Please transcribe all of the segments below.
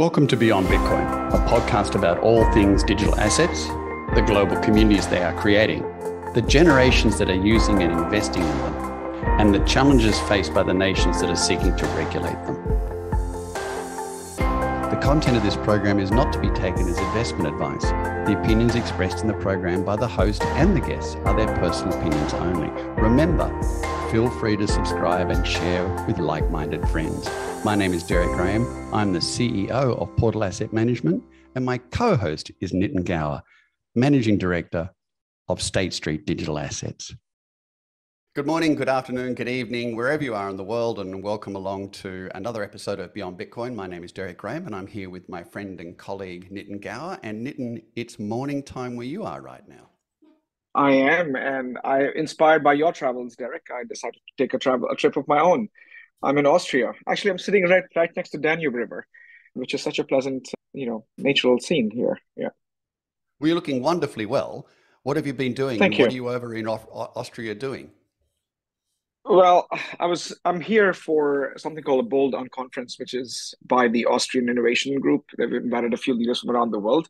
Welcome to Beyond Bitcoin, a podcast about all things digital assets, the global communities they are creating, the generations that are using and investing in them, and the challenges faced by the nations that are seeking to regulate them. The content of this program is not to be taken as investment advice. The opinions expressed in the program by the host and the guests are their personal opinions only. Remember, feel free to subscribe and share with like minded friends. My name is Deryck Graham. I'm the CEO of Portal Asset Management, and my co host is Nitin Gaur, Managing Director of State Street Digital Assets. Good morning, good afternoon, good evening, wherever you are in the world, and welcome along to another episode of Beyond Bitcoin. My name is Deryck Graham, and I'm here with my friend and colleague Nitin Gaur. And Nitin, it's morning time where you are right now. I am, and I inspired by your travels, Deryck. I decided to take a travel a trip of my own. I'm in Austria. Actually, I'm sitting right right next to Danube River, which is such a pleasant, you know, natural scene here. Yeah. Well, you're looking wonderfully well. What have you been doing? Thank you. What are you over in Austria doing? Well, I was I'm here for something called a Bold On conference, which is by the Austrian Innovation Group. They've invited a few leaders from around the world,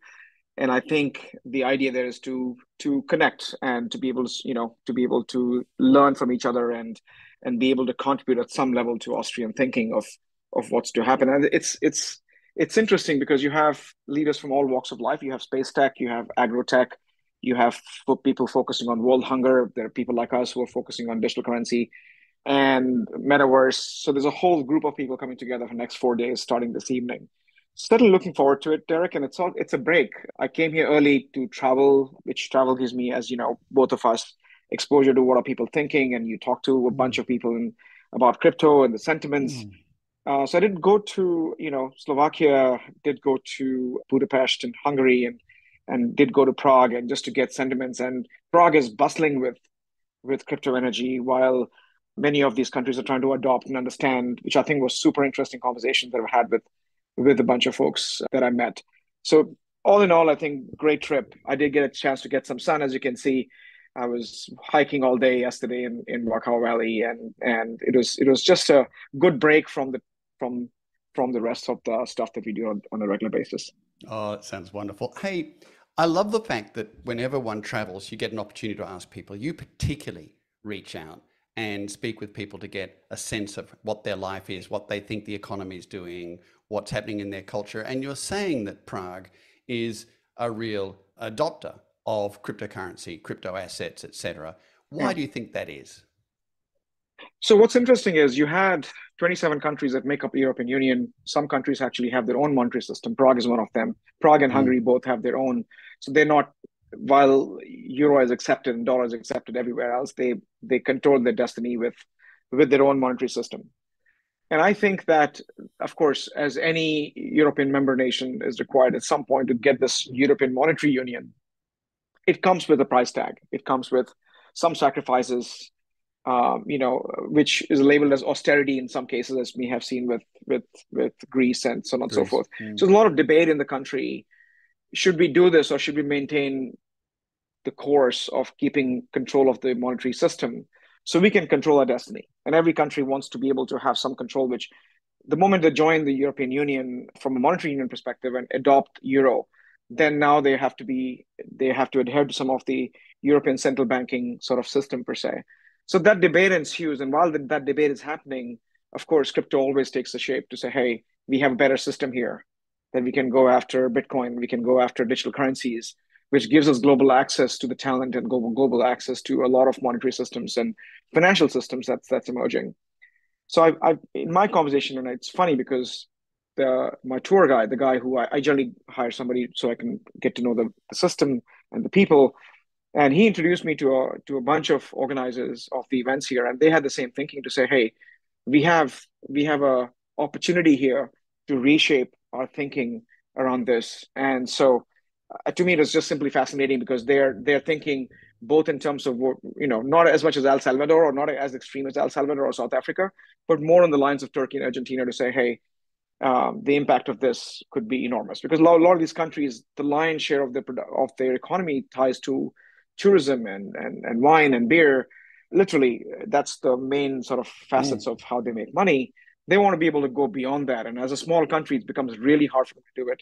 and I think the idea there is to to connect and to be able to you know to be able to learn from each other and and be able to contribute at some level to Austrian thinking of of what's to happen. And it's it's it's interesting because you have leaders from all walks of life. You have space tech, you have agro tech, you have people focusing on world hunger. There are people like us who are focusing on digital currency and metaverse. So there's a whole group of people coming together for the next four days, starting this evening. Certainly looking forward to it, Deryck. And it's all it's a break. I came here early to travel, which travel gives me, as you know, both of us exposure to what are people thinking, and you talk to a bunch of people about crypto and the sentiments. Mm. Uh, so I didn't go to you know Slovakia, did go to Budapest and Hungary, and and did go to Prague, and just to get sentiments. And Prague is bustling with with crypto energy, while many of these countries are trying to adopt and understand, which I think was super interesting conversations that I've had with with a bunch of folks that I met. So all in all, I think great trip. I did get a chance to get some sun, as you can see. I was hiking all day yesterday in, in Wachau Valley, and and it was it was just a good break from the from from the rest of the stuff that we do on, on a regular basis. Oh, it sounds wonderful. Hey, I love the fact that whenever one travels, you get an opportunity to ask people. You particularly reach out and speak with people to get a sense of what their life is, what they think the economy is doing, what's happening in their culture. And you're saying that Prague is a real adopter of cryptocurrency, crypto assets, etc. Why yeah. do you think that is? So what's interesting is you had 27 countries that make up the European Union. Some countries actually have their own monetary system. Prague is one of them. Prague and mm. Hungary both have their own. So they're not while euro is accepted and dollar is accepted everywhere else, they they control their destiny with with their own monetary system. And I think that, of course, as any European member nation is required at some point to get this European monetary union, it comes with a price tag. It comes with some sacrifices, um, you know, which is labeled as austerity in some cases, as we have seen with with with Greece and so on and so forth. Mm. So there's a lot of debate in the country. Should we do this, or should we maintain the course of keeping control of the monetary system so we can control our destiny? And every country wants to be able to have some control. Which, the moment they join the European Union from a monetary union perspective and adopt euro, then now they have to be they have to adhere to some of the European central banking sort of system per se. So that debate ensues, and while that debate is happening, of course, crypto always takes the shape to say, "Hey, we have a better system here that we can go after Bitcoin, we can go after digital currencies, which gives us global access to the talent and global global access to a lot of monetary systems and financial systems that's that's emerging." So I've, I've in my conversation, and it's funny because the my tour guide, the guy who I, I generally hire somebody so I can get to know the, the system and the people, and he introduced me to a to a bunch of organizers of the events here, and they had the same thinking to say, hey, we have we have a opportunity here to reshape our thinking around this, and so uh, to me it was just simply fascinating because they're they're thinking both in terms of you know not as much as El Salvador or not as extreme as El Salvador or South Africa, but more on the lines of Turkey and Argentina to say, hey, um, the impact of this could be enormous. Because a lot, a lot, of these countries, the lion's share of their of their economy ties to tourism and and, and wine and beer. Literally, that's the main sort of facets mm. of how they make money. they want to be able to go beyond that. And as a small country, it becomes really hard for them to do it.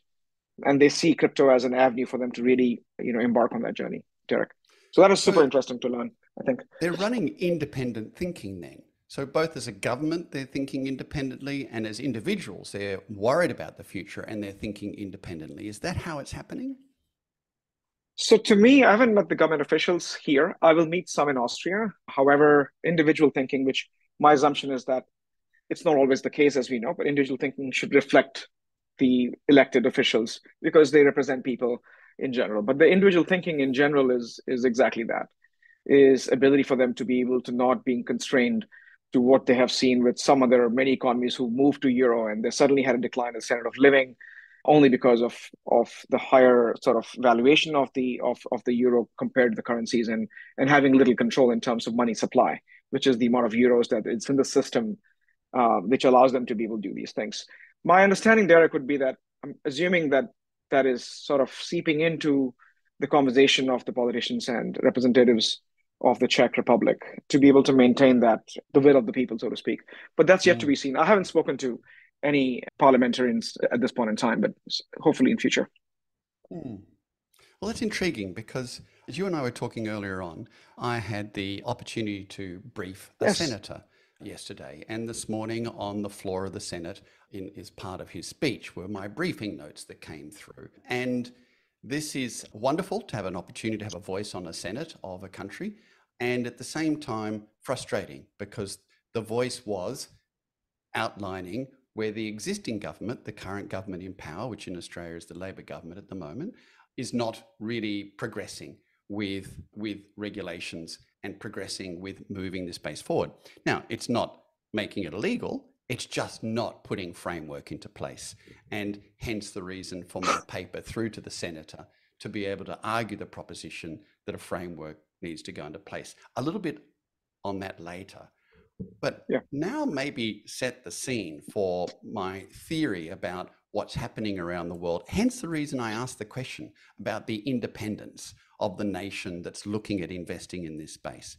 And they see crypto as an avenue for them to really, you know, embark on that journey, Deryck. So that is super so interesting to learn, I think. They're running independent thinking then. So both as a government, they're thinking independently, and as individuals, they're worried about the future and they're thinking independently. Is that how it's happening? So to me, I haven't met the government officials here. I will meet some in Austria. However, individual thinking, which my assumption is that it's not always the case as we know, but individual thinking should reflect the elected officials because they represent people in general. But the individual thinking in general is is exactly that is ability for them to be able to not being constrained to what they have seen with some other many economies who moved to euro and they suddenly had a decline in the standard of living only because of of the higher sort of valuation of the of, of the euro compared to the currencies and and having little control in terms of money supply which is the amount of euros that it's in the system uh, which allows them to be able to do these things my understanding deryck would be that i'm assuming that that is sort of seeping into the conversation of the politicians and representatives of the Czech Republic to be able to maintain that the will of the people, so to speak. But that's yet mm. to be seen. I haven't spoken to any parliamentarians at this point in time, but hopefully in future. Mm. Well, that's intriguing because as you and I were talking earlier on, I had the opportunity to brief a yes. senator yesterday, and this morning on the floor of the Senate, in as part of his speech, were my briefing notes that came through. And this is wonderful to have an opportunity to have a voice on a Senate of a country, and at the same time, frustrating because the voice was outlining where the existing government, the current government in power, which in Australia is the Labor government at the moment, is not really progressing with, with regulations and progressing with moving the space forward. Now, it's not making it illegal, it's just not putting framework into place. And hence the reason for my paper through to the senator to be able to argue the proposition that a framework needs to go into place. A little bit on that later. But yeah. now maybe set the scene for my theory about what's happening around the world. Hence the reason I asked the question about the independence of the nation that's looking at investing in this space.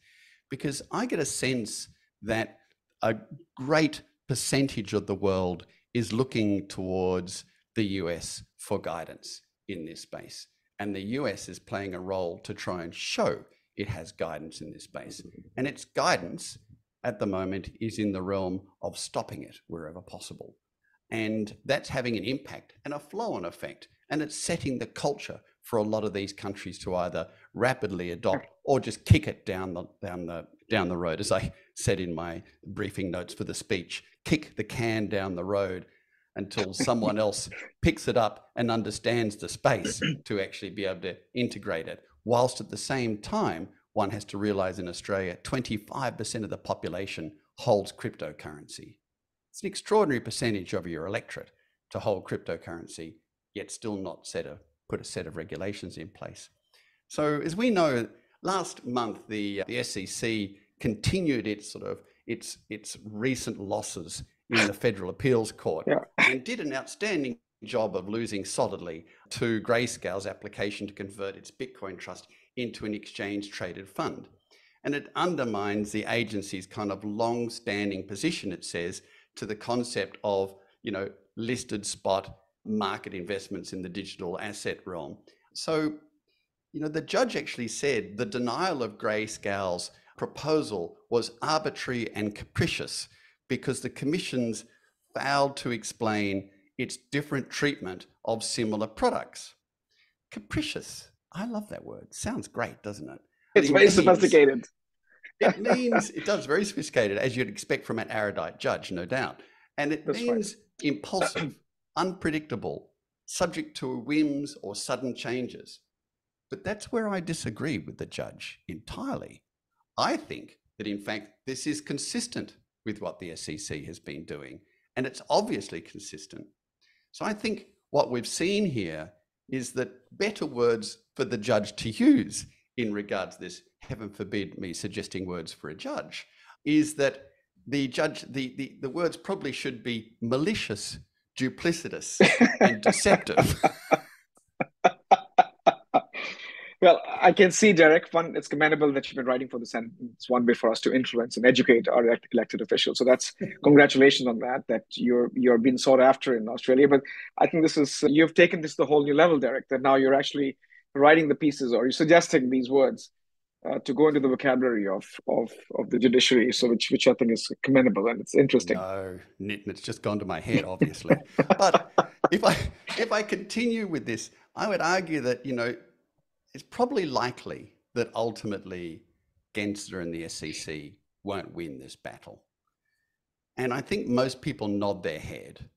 Because I get a sense that a great percentage of the world is looking towards the US for guidance in this space. And the US is playing a role to try and show it has guidance in this space. And its guidance at the moment is in the realm of stopping it wherever possible. And that's having an impact and a flow on effect. And it's setting the culture for a lot of these countries to either rapidly adopt or just kick it down the, down the, down the road. As I said in my briefing notes for the speech, kick the can down the road until someone else picks it up and understands the space to actually be able to integrate it. Whilst at the same time, one has to realize in Australia, 25% of the population holds cryptocurrency. It's an extraordinary percentage of your electorate to hold cryptocurrency, yet still not set a, put a set of regulations in place. So as we know, last month the, the SEC continued its sort of its its recent losses in the federal appeals court yeah. and did an outstanding job of losing solidly to Grayscale's application to convert its Bitcoin trust into an exchange traded fund. And it undermines the agency's kind of long standing position, it says, to the concept of, you know, listed spot market investments in the digital asset realm. So, you know, the judge actually said the denial of Grayscale's proposal was arbitrary and capricious because the commissions failed to explain its different treatment of similar products. Capricious. I love that word. Sounds great, doesn't it? It's it very means, sophisticated. it means it does very sophisticated, as you'd expect from an erudite judge, no doubt. And it That's means right. impulsive, unpredictable, subject to whims or sudden changes. But that's where I disagree with the judge entirely. I think that, in fact, this is consistent with what the SEC has been doing, and it's obviously consistent. So I think what we've seen here is that better words for the judge to use in regards to this, heaven forbid me suggesting words for a judge, is that the judge, the, the, the words probably should be malicious, duplicitous, and deceptive. Well, I can see, Deryck. One, it's commendable that you've been writing for the Senate. It's one way for us to influence and educate our elected officials. So that's congratulations on that. That you're you're being sought after in Australia. But I think this is you've taken this to the whole new level, Deryck. That now you're actually writing the pieces, or you're suggesting these words uh, to go into the vocabulary of of of the judiciary. So which which I think is commendable and it's interesting. No, it's just gone to my head, obviously. but if I if I continue with this, I would argue that you know it's probably likely that ultimately Gensler and the SEC won't win this battle. And I think most people nod their head.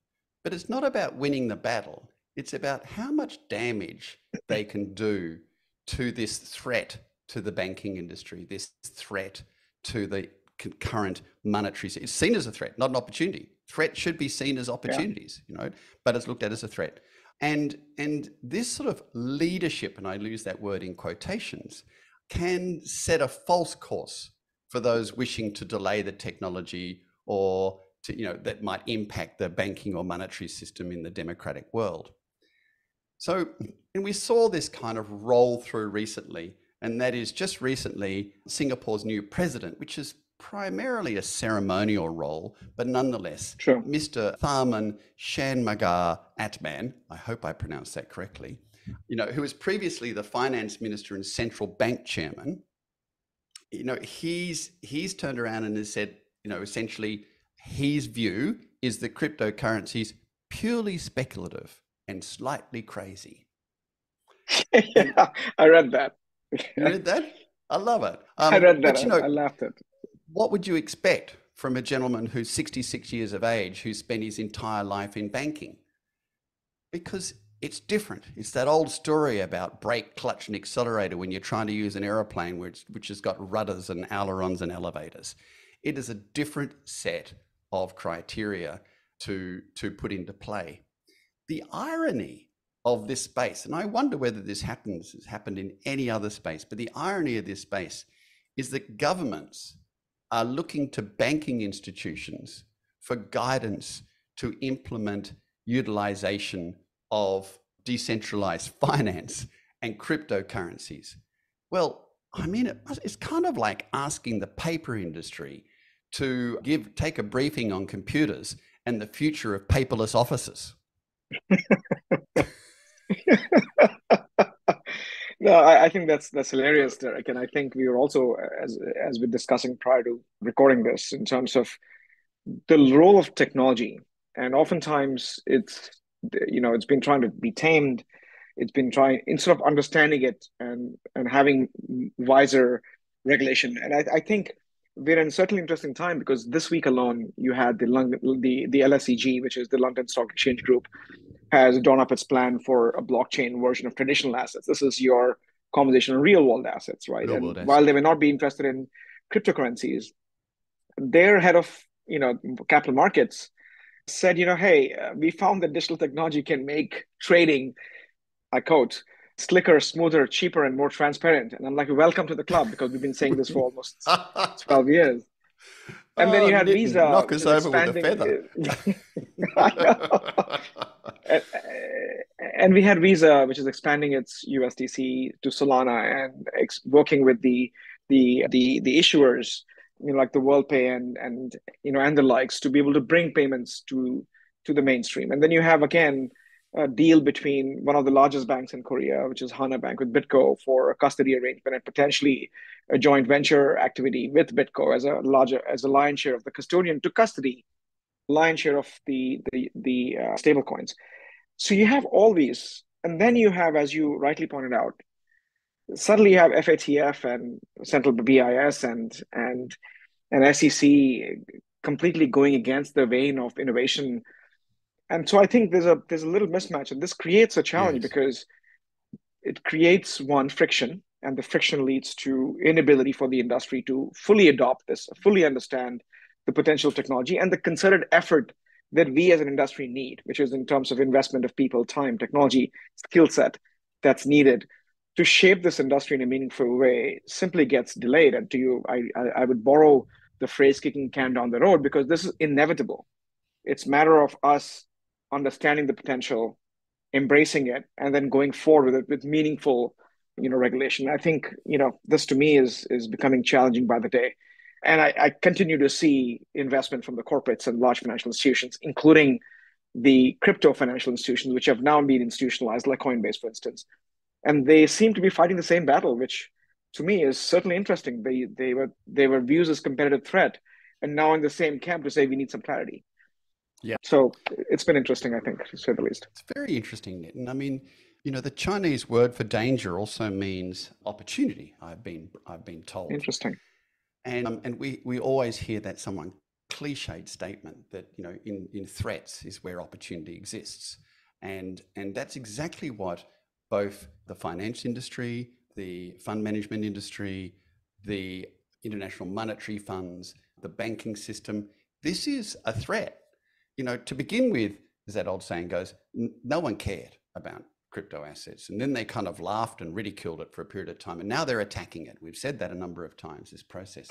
But it's not about winning the battle, it's about how much damage they can do to this threat to the banking industry, this threat to the current monetary. It's seen as a threat, not an opportunity. Threat should be seen as opportunities, yeah. you know, but it's looked at as a threat. And, and this sort of leadership, and I use that word in quotations, can set a false course for those wishing to delay the technology or to, you know, that might impact the banking or monetary system in the democratic world. So, and we saw this kind of roll through recently, and that is just recently Singapore's new president, which is primarily a ceremonial role, but nonetheless, sure. Mr. Tharman Shanmugam I hope I pronounced that correctly, you know, who was previously the finance minister and central bank chairman, you know, he's he's turned around and has said, you know, essentially his view is that cryptocurrencies purely speculative and slightly crazy. yeah, I read that. you read that? I love it. Um, I read that. But, you know, I laughed at what would you expect from a gentleman who's 66 years of age who spent his entire life in banking? Because it's different. It's that old story about brake, clutch, and accelerator when you're trying to use an aeroplane which, which has got rudders and ailerons and elevators. It is a different set of criteria to, to put into play. The irony of this space, and I wonder whether this happens, has happened in any other space, but the irony of this space is that governments are looking to banking institutions for guidance to implement utilization of decentralized finance and cryptocurrencies. Well, I mean, it's kind of like asking the paper industry to give take a briefing on computers and the future of paperless offices. No, I, I, think that's that's hilarious, Deryck. And I think we were also, as as we're discussing prior to recording this, in terms of the role of technology. And oftentimes, it's you know, it's been trying to be tamed. It's been trying instead of understanding it and and having wiser regulation. And I, I think we're in certainly interesting time because this week alone, you had the the the LSEG, which is the London Stock Exchange Group, has drawn up its plan for a blockchain version of traditional assets. This is your conversation on real world assets, right? Real and assets. while they may not be interested in cryptocurrencies, their head of you know capital markets said, you know, hey, uh, we found that digital technology can make trading, I quote, slicker, smoother, cheaper, and more transparent. And I'm like, welcome to the club because we've been saying this for almost 12 years. And oh, then you oh, had Visa. Uh, knock us over with a feather. and, and, we had Visa, which is expanding its USDC to Solana and ex- working with the the the the issuers, you know, like the WorldPay and and you know and the likes, to be able to bring payments to to the mainstream. And then you have again a deal between one of the largest banks in Korea, which is Hana Bank, with BitGo for a custody arrangement and potentially a joint venture activity with BitGo as a larger as a lion share of the custodian to custody lion share of the the the uh, stable coins. So you have all these, and then you have, as you rightly pointed out, suddenly you have FATF and central BIS and and and SEC completely going against the vein of innovation. And so I think there's a there's a little mismatch, and this creates a challenge yes. because it creates one friction, and the friction leads to inability for the industry to fully adopt this, fully understand the potential technology and the concerted effort that we as an industry need, which is in terms of investment of people, time, technology, skill set that's needed to shape this industry in a meaningful way simply gets delayed. And to you, I, I, I would borrow the phrase kicking can down the road because this is inevitable. It's matter of us understanding the potential, embracing it, and then going forward with it with meaningful you know regulation. I think you know this to me is is becoming challenging by the day, and I, I continue to see investment from the corporates and large financial institutions, including the crypto financial institutions, which have now been institutionalized, like Coinbase, for instance, and they seem to be fighting the same battle, which to me is certainly interesting. They they were they were views as competitive threat, and now in the same camp to say we need some clarity. Yeah. So it's been interesting, I think, to say the least. It's very interesting, Nitin. I mean, you know, the Chinese word for danger also means opportunity. I've been I've been told. Interesting. And um, and we we always hear that someone cliched statement that you know in in threats is where opportunity exists, and and that's exactly what both the finance industry, the fund management industry, the international monetary funds, the banking system. This is a threat. You know, to begin with, as that old saying goes, no one cared about crypto assets. And then they kind of laughed and ridiculed it for a period of time. And now they're attacking it. We've said that a number of times, this process.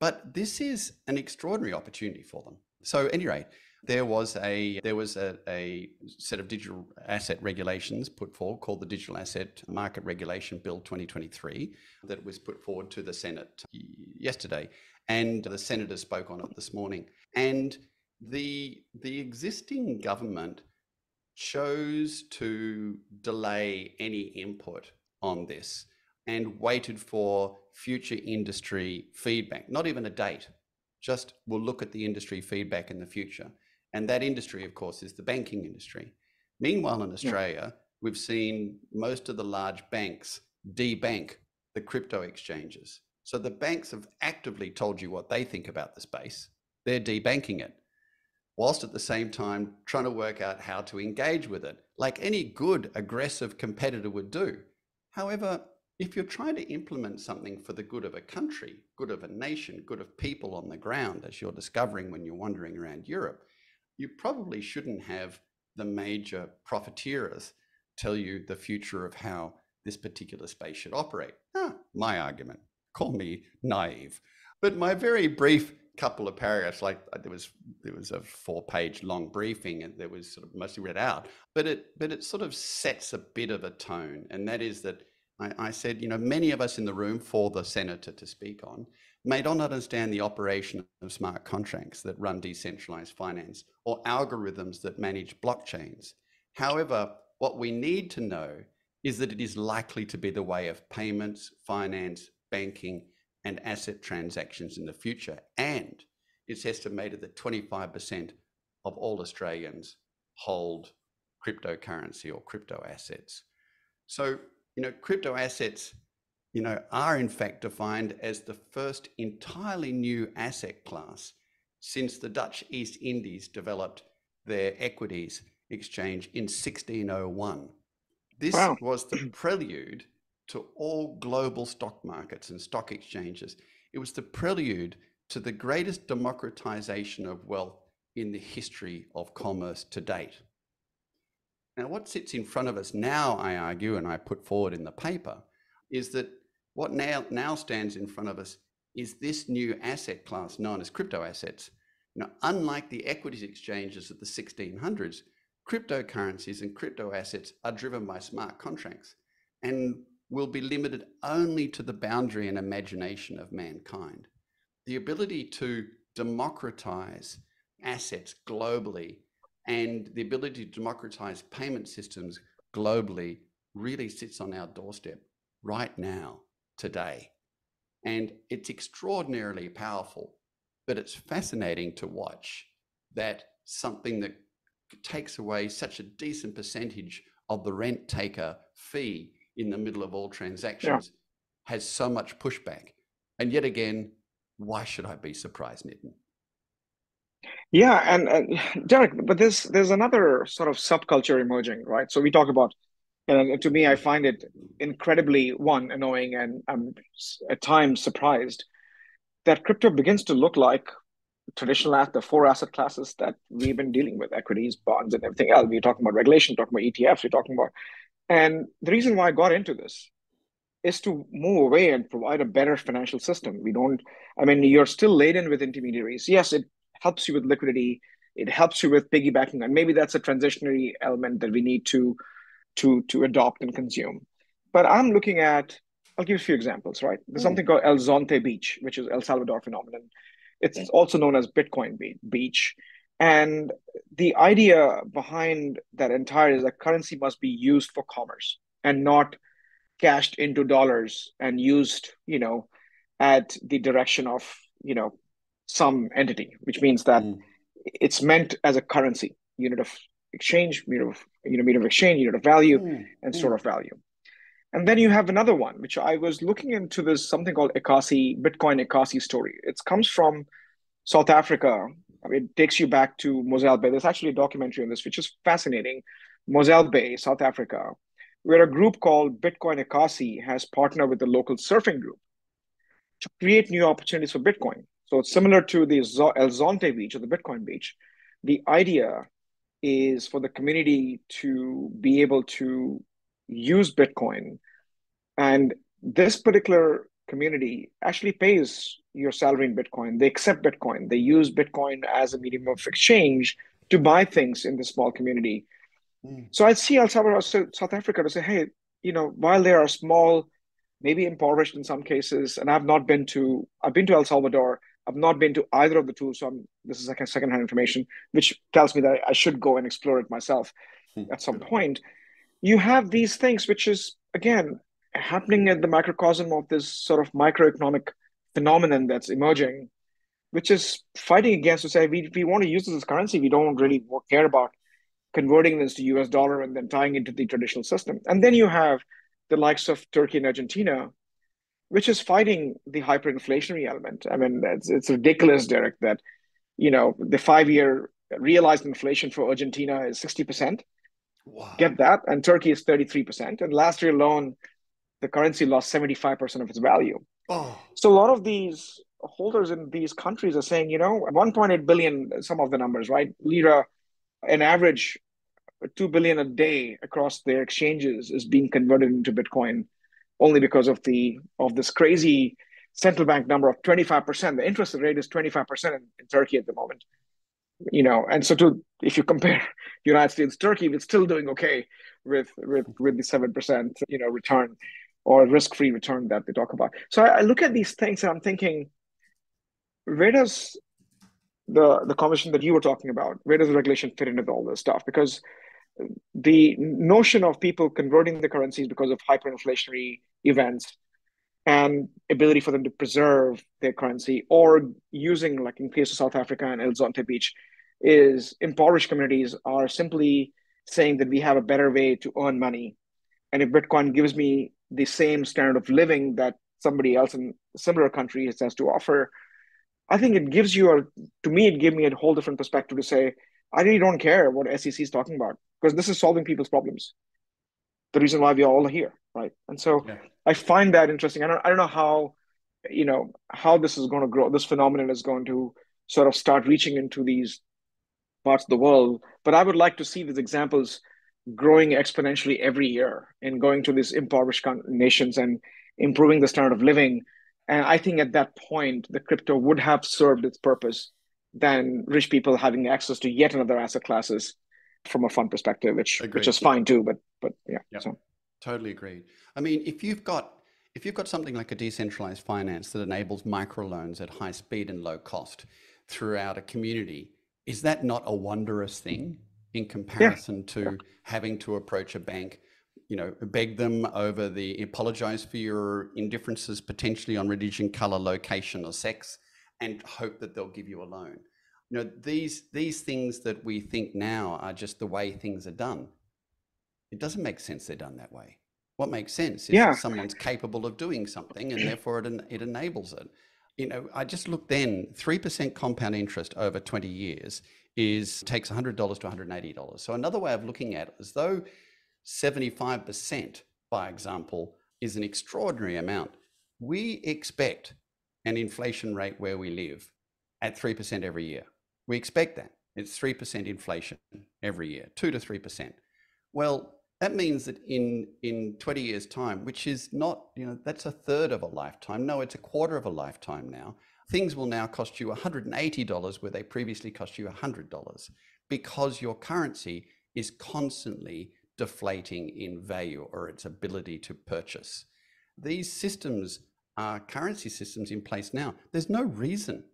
But this is an extraordinary opportunity for them. So, at any rate, there was a there was a, a, set of digital asset regulations put forward called the Digital Asset Market Regulation Bill 2023 that was put forward to the Senate yesterday, and the senators spoke on it this morning. And the the existing government chose to delay any input on this and waited for future industry feedback, not even a date, just we'll look at the industry feedback in the future. And that industry, of course, is the banking industry. Meanwhile, in Australia, yeah. we've seen most of the large banks debank the crypto exchanges. So the banks have actively told you what they think about the space. They're debanking it, whilst at the same time trying to work out how to engage with it, like any good, aggressive competitor would do. However, if you're trying to implement something for the good of a country, good of a nation, good of people on the ground, as you're discovering when you're wandering around Europe, you probably shouldn't have the major profiteers tell you the future of how this particular space should operate. Ah, my argument. Call me naive. But my very brief couple of paragraphs, like uh, there was there was a four-page long briefing and there was sort of mostly read out, but it but it sort of sets a bit of a tone, and that is that I, I said, you know, many of us in the room for the senator to speak on may not understand the operation of smart contracts that run decentralized finance or algorithms that manage blockchains. However, what we need to know is that it is likely to be the way of payments, finance, banking, and asset transactions in the future. And it's estimated that 25% of all Australians hold cryptocurrency or crypto assets. So, you know, crypto assets you know, are in fact defined as the first entirely new asset class since the Dutch East Indies developed their equities exchange in 1601. This wow. was the prelude to all global stock markets and stock exchanges. It was the prelude to the greatest democratization of wealth in the history of commerce to date. Now, what sits in front of us now, I argue, and I put forward in the paper, is that what now, now stands in front of us is this new asset class known as crypto assets. Now, unlike the equities exchanges of the 1600s, cryptocurrencies and crypto assets are driven by smart contracts and will be limited only to the boundary and imagination of mankind. The ability to democratize assets globally and the ability to democratize payment systems globally really sits on our doorstep right now today. And it's extraordinarily powerful, but it's fascinating to watch that something that takes away such a decent percentage of the rent taker fee in the middle of all transactions yeah. has so much pushback. And yet again, why should I be surprised, Nitin? Yeah, and, and Deryck, but there's there's another sort of subculture emerging, right? So we talk about and to me, I find it incredibly one annoying and um, I'm at times surprised that crypto begins to look like traditional the four asset classes that we've been dealing with equities, bonds, and everything else. We're talking about regulation, talking about ETFs, we're talking about. And the reason why I got into this is to move away and provide a better financial system. We don't, I mean, you're still laden with intermediaries. Yes, it helps you with liquidity, it helps you with piggybacking, and maybe that's a transitionary element that we need to to to adopt and consume But I'm looking at, I'll give you a few examples, right? There's mm. something called El Zonte Beach, which is El Salvador phenomenon. It's also known as Bitcoin Beach. And the idea behind that entire is that currency must be used for commerce and not cashed into dollars and used, you know, at the direction of, you know, some entity, which means that mm. it's meant as a currency, unit of exchange, unit of, you know, unit of exchange, unit of value, mm. and store mm. of value. And then you have another one, which I was looking into this something called Ekasi, Bitcoin Ekasi story. It comes from South Africa. I mean, it takes you back to Mossel Bay. There's actually a documentary on this, which is fascinating. Mossel Bay, South Africa, where a group called Bitcoin Ekasi has partnered with the local surfing group to create new opportunities for Bitcoin. So it's similar to the El Zonte beach or the Bitcoin beach. The idea is for the community to be able to use Bitcoin. And this particular community actually pays your salary in Bitcoin. They accept Bitcoin. They use Bitcoin as a medium of exchange to buy things in the small community. Mm. So I'd see El Salvador, South Africa to say, hey, you know, while they are small, maybe impoverished in some cases, and I've not been to, I've been to El Salvador. I've not been to either of the two, so I'm, this is like a secondhand information, which tells me that I should go and explore it myself mm. at some point you have these things, which is again happening at the microcosm of this sort of microeconomic phenomenon that's emerging, which is fighting against to say we, we want to use this as currency. We don't really care about converting this to US dollar and then tying into the traditional system. And then you have the likes of Turkey and Argentina, which is fighting the hyperinflationary element. I mean, it's, it's ridiculous, Deryck, that you know the five-year realized inflation for Argentina is 60%. Wow. Get that. And Turkey is 33%. And last year alone, the currency lost 75% of its value. Oh. So a lot of these holders in these countries are saying, you know, 1.8 billion, some of the numbers, right? Lira, an average 2 billion a day across their exchanges is being converted into Bitcoin only because of the of this crazy central bank number of 25%. The interest rate is 25% in, in Turkey at the moment you know, and so to if you compare United States Turkey, it's still doing okay with with with the seven percent you know return or risk free return that they talk about. So I, I, look at these things and I'm thinking, where does the the conversation that you were talking about, where does the regulation fit into all this stuff? Because the notion of people converting the currencies because of hyperinflationary events and ability for them to preserve their currency or using like in case of south africa and el zonte beach is impoverished communities are simply saying that we have a better way to earn money and if bitcoin gives me the same standard of living that somebody else in similar country has to offer i think it gives you a to me it gave me a whole different perspective to say i really don't care what sec is talking about because this is solving people's problems. The reason why we are all here right? And so yeah. i find that interesting. I don't, I don't know how you know how this is going to grow this phenomenon is going to sort of start reaching into these parts of the world but i would like to see these examples growing exponentially every year and going to these impoverished nations and improving the standard of living and i think at that point the crypto would have served its purpose than rich people having access to yet another asset classes from a fund perspective which Agreed. which is fine too but but yeah yep. so Totally agreed. I mean, if you've got if you've got something like a decentralized finance that enables microloans at high speed and low cost throughout a community, is that not a wondrous thing in comparison yeah. to yeah. having to approach a bank, you know, beg them over the apologize for your indifferences potentially on religion, color, location, or sex, and hope that they'll give you a loan? You know, these these things that we think now are just the way things are done it doesn't make sense they're done that way. What makes sense is yeah. someone's capable of doing something and therefore it, it enables it. You know, I just looked then, 3% compound interest over 20 years is takes $100 to $180. So another way of looking at it is though 75%, by example, is an extraordinary amount, we expect an inflation rate where we live at 3% every year. We expect that. It's 3% inflation every year, 2 to 3%. Well, that means that in in 20 years time which is not you know that's a third of a lifetime no it's a quarter of a lifetime now things will now cost you $180 where they previously cost you $100 because your currency is constantly deflating in value or its ability to purchase. These systems are currency systems in place now. There's no reason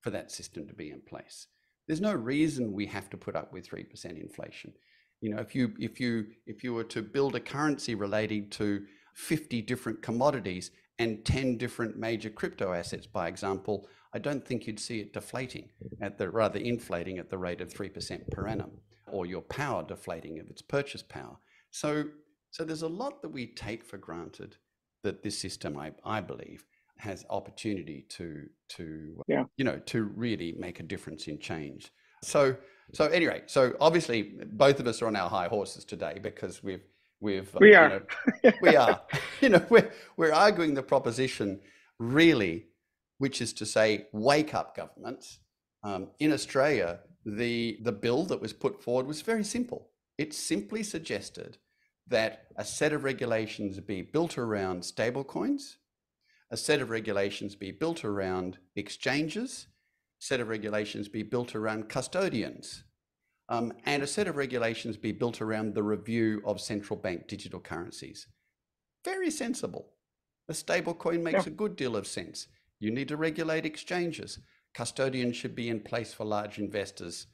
for that system to be in place. There's no reason we have to put up with 3% inflation. You know, if you if you if you were to build a currency relating to 50 different commodities and 10 different major crypto assets, by example, I don't think you'd see it deflating at the rather inflating at the rate of 3% per annum, or your power deflating of its purchase power. So so there's a lot that we take for granted that this system, I, I believe, has opportunity to to yeah. you know to really make a difference in change. So so anyway, so obviously both of us are on our high horses today because we've we've we are know, we are you know we're we're arguing the proposition really, which is to say wake up governments. Um, in Australia, the the bill that was put forward was very simple. It simply suggested that a set of regulations be built around stablecoins, a set of regulations be built around exchanges, set of regulations be built around custodians, um, and a set of regulations be built around the review of central bank digital currencies. Very sensible. A stablecoin makes yeah. a good deal of sense. You need to regulate exchanges. Custodians should be in place for large investors.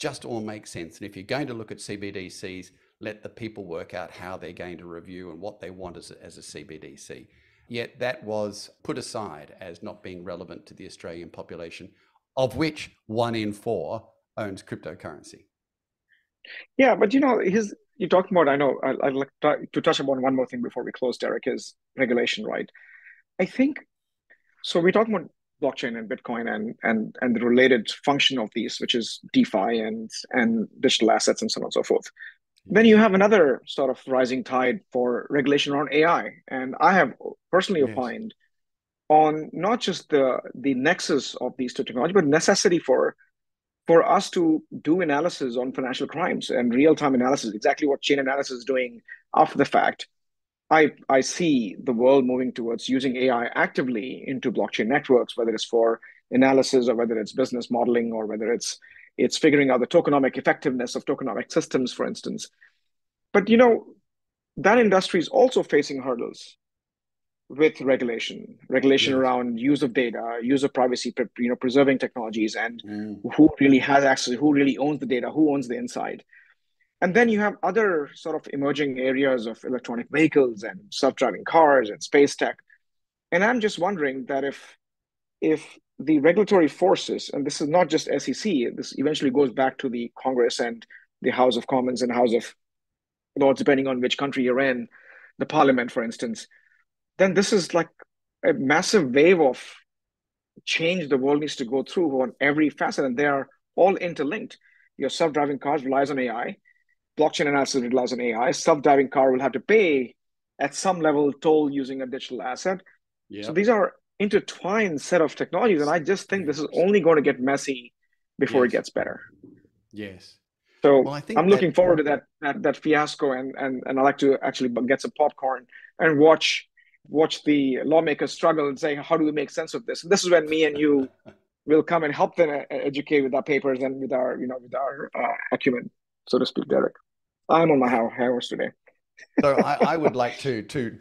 Just all makes sense. And if you're going to look at CBDCs, let the people work out how they're going to review and what they want as a, as a CBDC. Yet that was put aside as not being relevant to the Australian population, of which one in four owns cryptocurrency. Yeah, but you know, his you're talking about. I know I, would like to touch upon one more thing before we close, Deryck. Is regulation right? I think so. We're talking about blockchain and Bitcoin and and and the related function of these, which is DeFi and and digital assets and so on and so forth. Then you have another sort of rising tide for regulation around AI. And I have personally yes. opined on not just the the nexus of these two technologies, but necessity for for us to do analysis on financial crimes and real-time analysis, exactly what Chainalysis is doing after the fact. I, I see the world moving towards using AI actively into blockchain networks, whether it's for analysis or whether it's business modeling or whether it's it's figuring out the tokenomic effectiveness of tokenomic systems, for instance. But you know, that industry is also facing hurdles with regulation, regulation yes. around use of data, use of privacy, you know, preserving technologies, and mm. who really has access, who really owns the data, who owns the inside. And then you have other sort of emerging areas of electronic vehicles and self-driving cars and space tech. And I'm just wondering that if if the regulatory forces, and this is not just SEC, this eventually goes back to the Congress and the House of Commons and House of Lords, depending on which country you're in, the Parliament, for instance, then this is like a massive wave of change the world needs to go through on every facet, and they are all interlinked. Your self-driving cars relies on AI, blockchain analysis relies on AI. Self-driving car will have to pay at some level toll using a digital asset. So these are intertwined set of technologies, and I just think this is only going to get messy before yes. it gets better. Yes. So well, I think I'm looking forward to that, that that fiasco, and and and I like to actually get some popcorn and watch watch the lawmakers struggle and say, how do we make sense of this? And this is when me and you will come and help them educate with our papers and with our you know with our uh, acumen, so to speak, Deryck. I'm on my horse today. so I, I, would like to to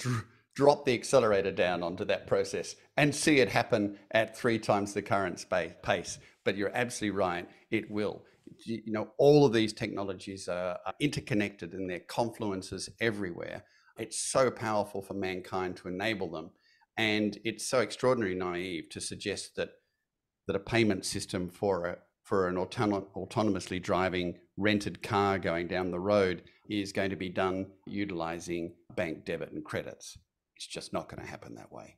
drop the accelerator down onto that process and see it happen at three times the current pace. But you're absolutely right, it will. You know, all of these technologies are, are interconnected and their confluences everywhere. It's so powerful for mankind to enable them. And it's so extraordinarily naive to suggest that that a payment system for a for an autonom- autonomously driving rented car going down the road is going to be done utilizing bank debit and credits. It's just not going to happen that way.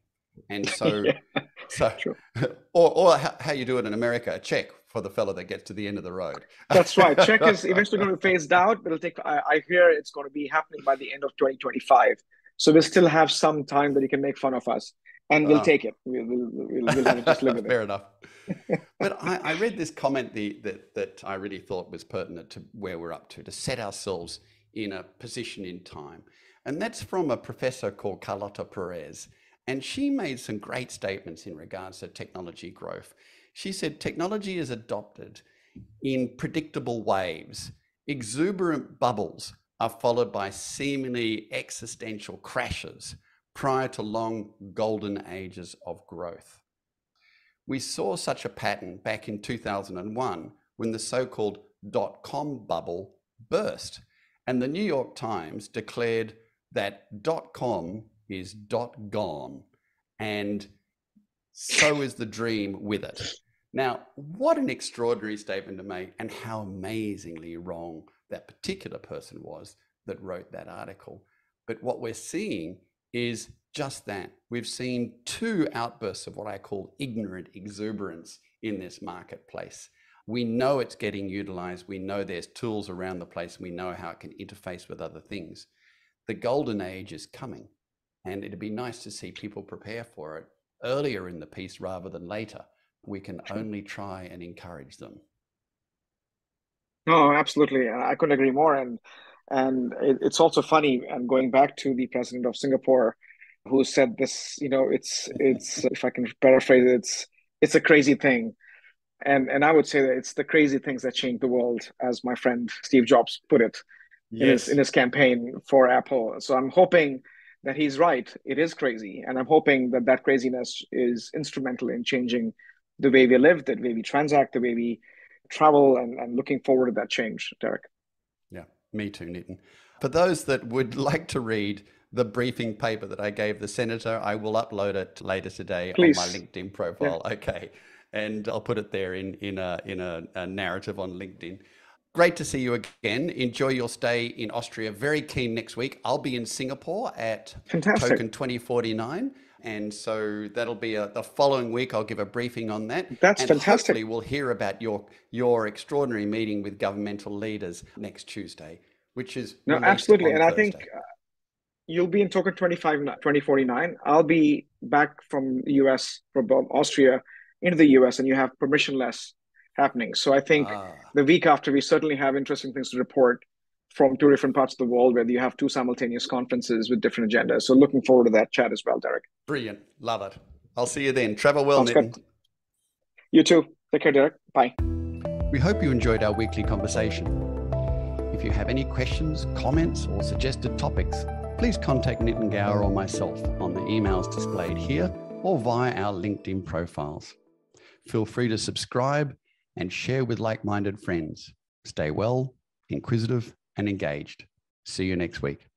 And so, yeah, so, or, or how, how, you do it in America, a check for the fellow that gets to the end of the road. That's right. Check is eventually going to be phased out, but it'll take, I, I hear it's going to be happening by the end of 2025. So we still have some time that you can make fun of us and we'll uh, take it. We'll, we'll, we'll, we'll just live with Fair it. enough. but I, I, read this comment the, that, that I really thought was pertinent to where we're up to, to set ourselves in a position in time. And that's from a professor called Carlota Perez. And she made some great statements in regards to technology growth. She said technology is adopted in predictable waves, exuberant bubbles are followed by seemingly existential crashes prior to long golden ages of growth. We saw such a pattern back in 2001 when the so called dot com bubble burst, and the New York Times declared that dot com is dot gone, and so is the dream with it. Now, what an extraordinary statement to make, and how amazingly wrong that particular person was that wrote that article. But what we're seeing is just that. We've seen two outbursts of what I call ignorant exuberance in this marketplace. We know it's getting utilized. We know there's tools around the place. We know how it can interface with other things. The golden age is coming, and it'd be nice to see people prepare for it earlier in the piece rather than later. We can only try and encourage them. No, absolutely. I couldn't agree more. And and it, it's also funny. And going back to the president of Singapore, who said this, you know, it's it's if I can paraphrase it, it's it's a crazy thing. And and I would say that it's the crazy things that change the world, as my friend Steve Jobs put it yes. in his in his campaign for Apple. So I'm hoping that he's right. It is crazy, and I'm hoping that that craziness is instrumental in changing the way we live, the way we transact, the way we travel and, and looking forward to that change, Deryck. Yeah, me too, Nitin. For those that would like to read the briefing paper that I gave the senator, I will upload it later today Please. on my LinkedIn profile. Yeah. Okay. And I'll put it there in, in, a, in a, a narrative on LinkedIn. Great to see you again. Enjoy your stay in Austria. Very keen next week. I'll be in Singapore at Fantastic. Token 2049 and so that'll be a, the following week. I'll give a briefing on that. That's and fantastic. Hopefully, we'll hear about your your extraordinary meeting with governmental leaders next Tuesday, which is no, absolutely. And Thursday. I think uh, you'll be in Token 25, 2049. I'll be back from the US from Austria into the US, and you have permissionless happening. So I think ah. the week after, we certainly have interesting things to report from two different parts of the world where you have two simultaneous conferences with different agendas. So looking forward to that chat as well, Deryck. Brilliant. Love it. I'll see you then. Travel well, Nitin. You too. Take care, Deryck. Bye. We hope you enjoyed our weekly conversation. If you have any questions, comments, or suggested topics, please contact Nitin Gaur or myself on the emails displayed here or via our LinkedIn profiles. Feel free to subscribe and share with like minded friends. Stay well, inquisitive, and engaged. See you next week.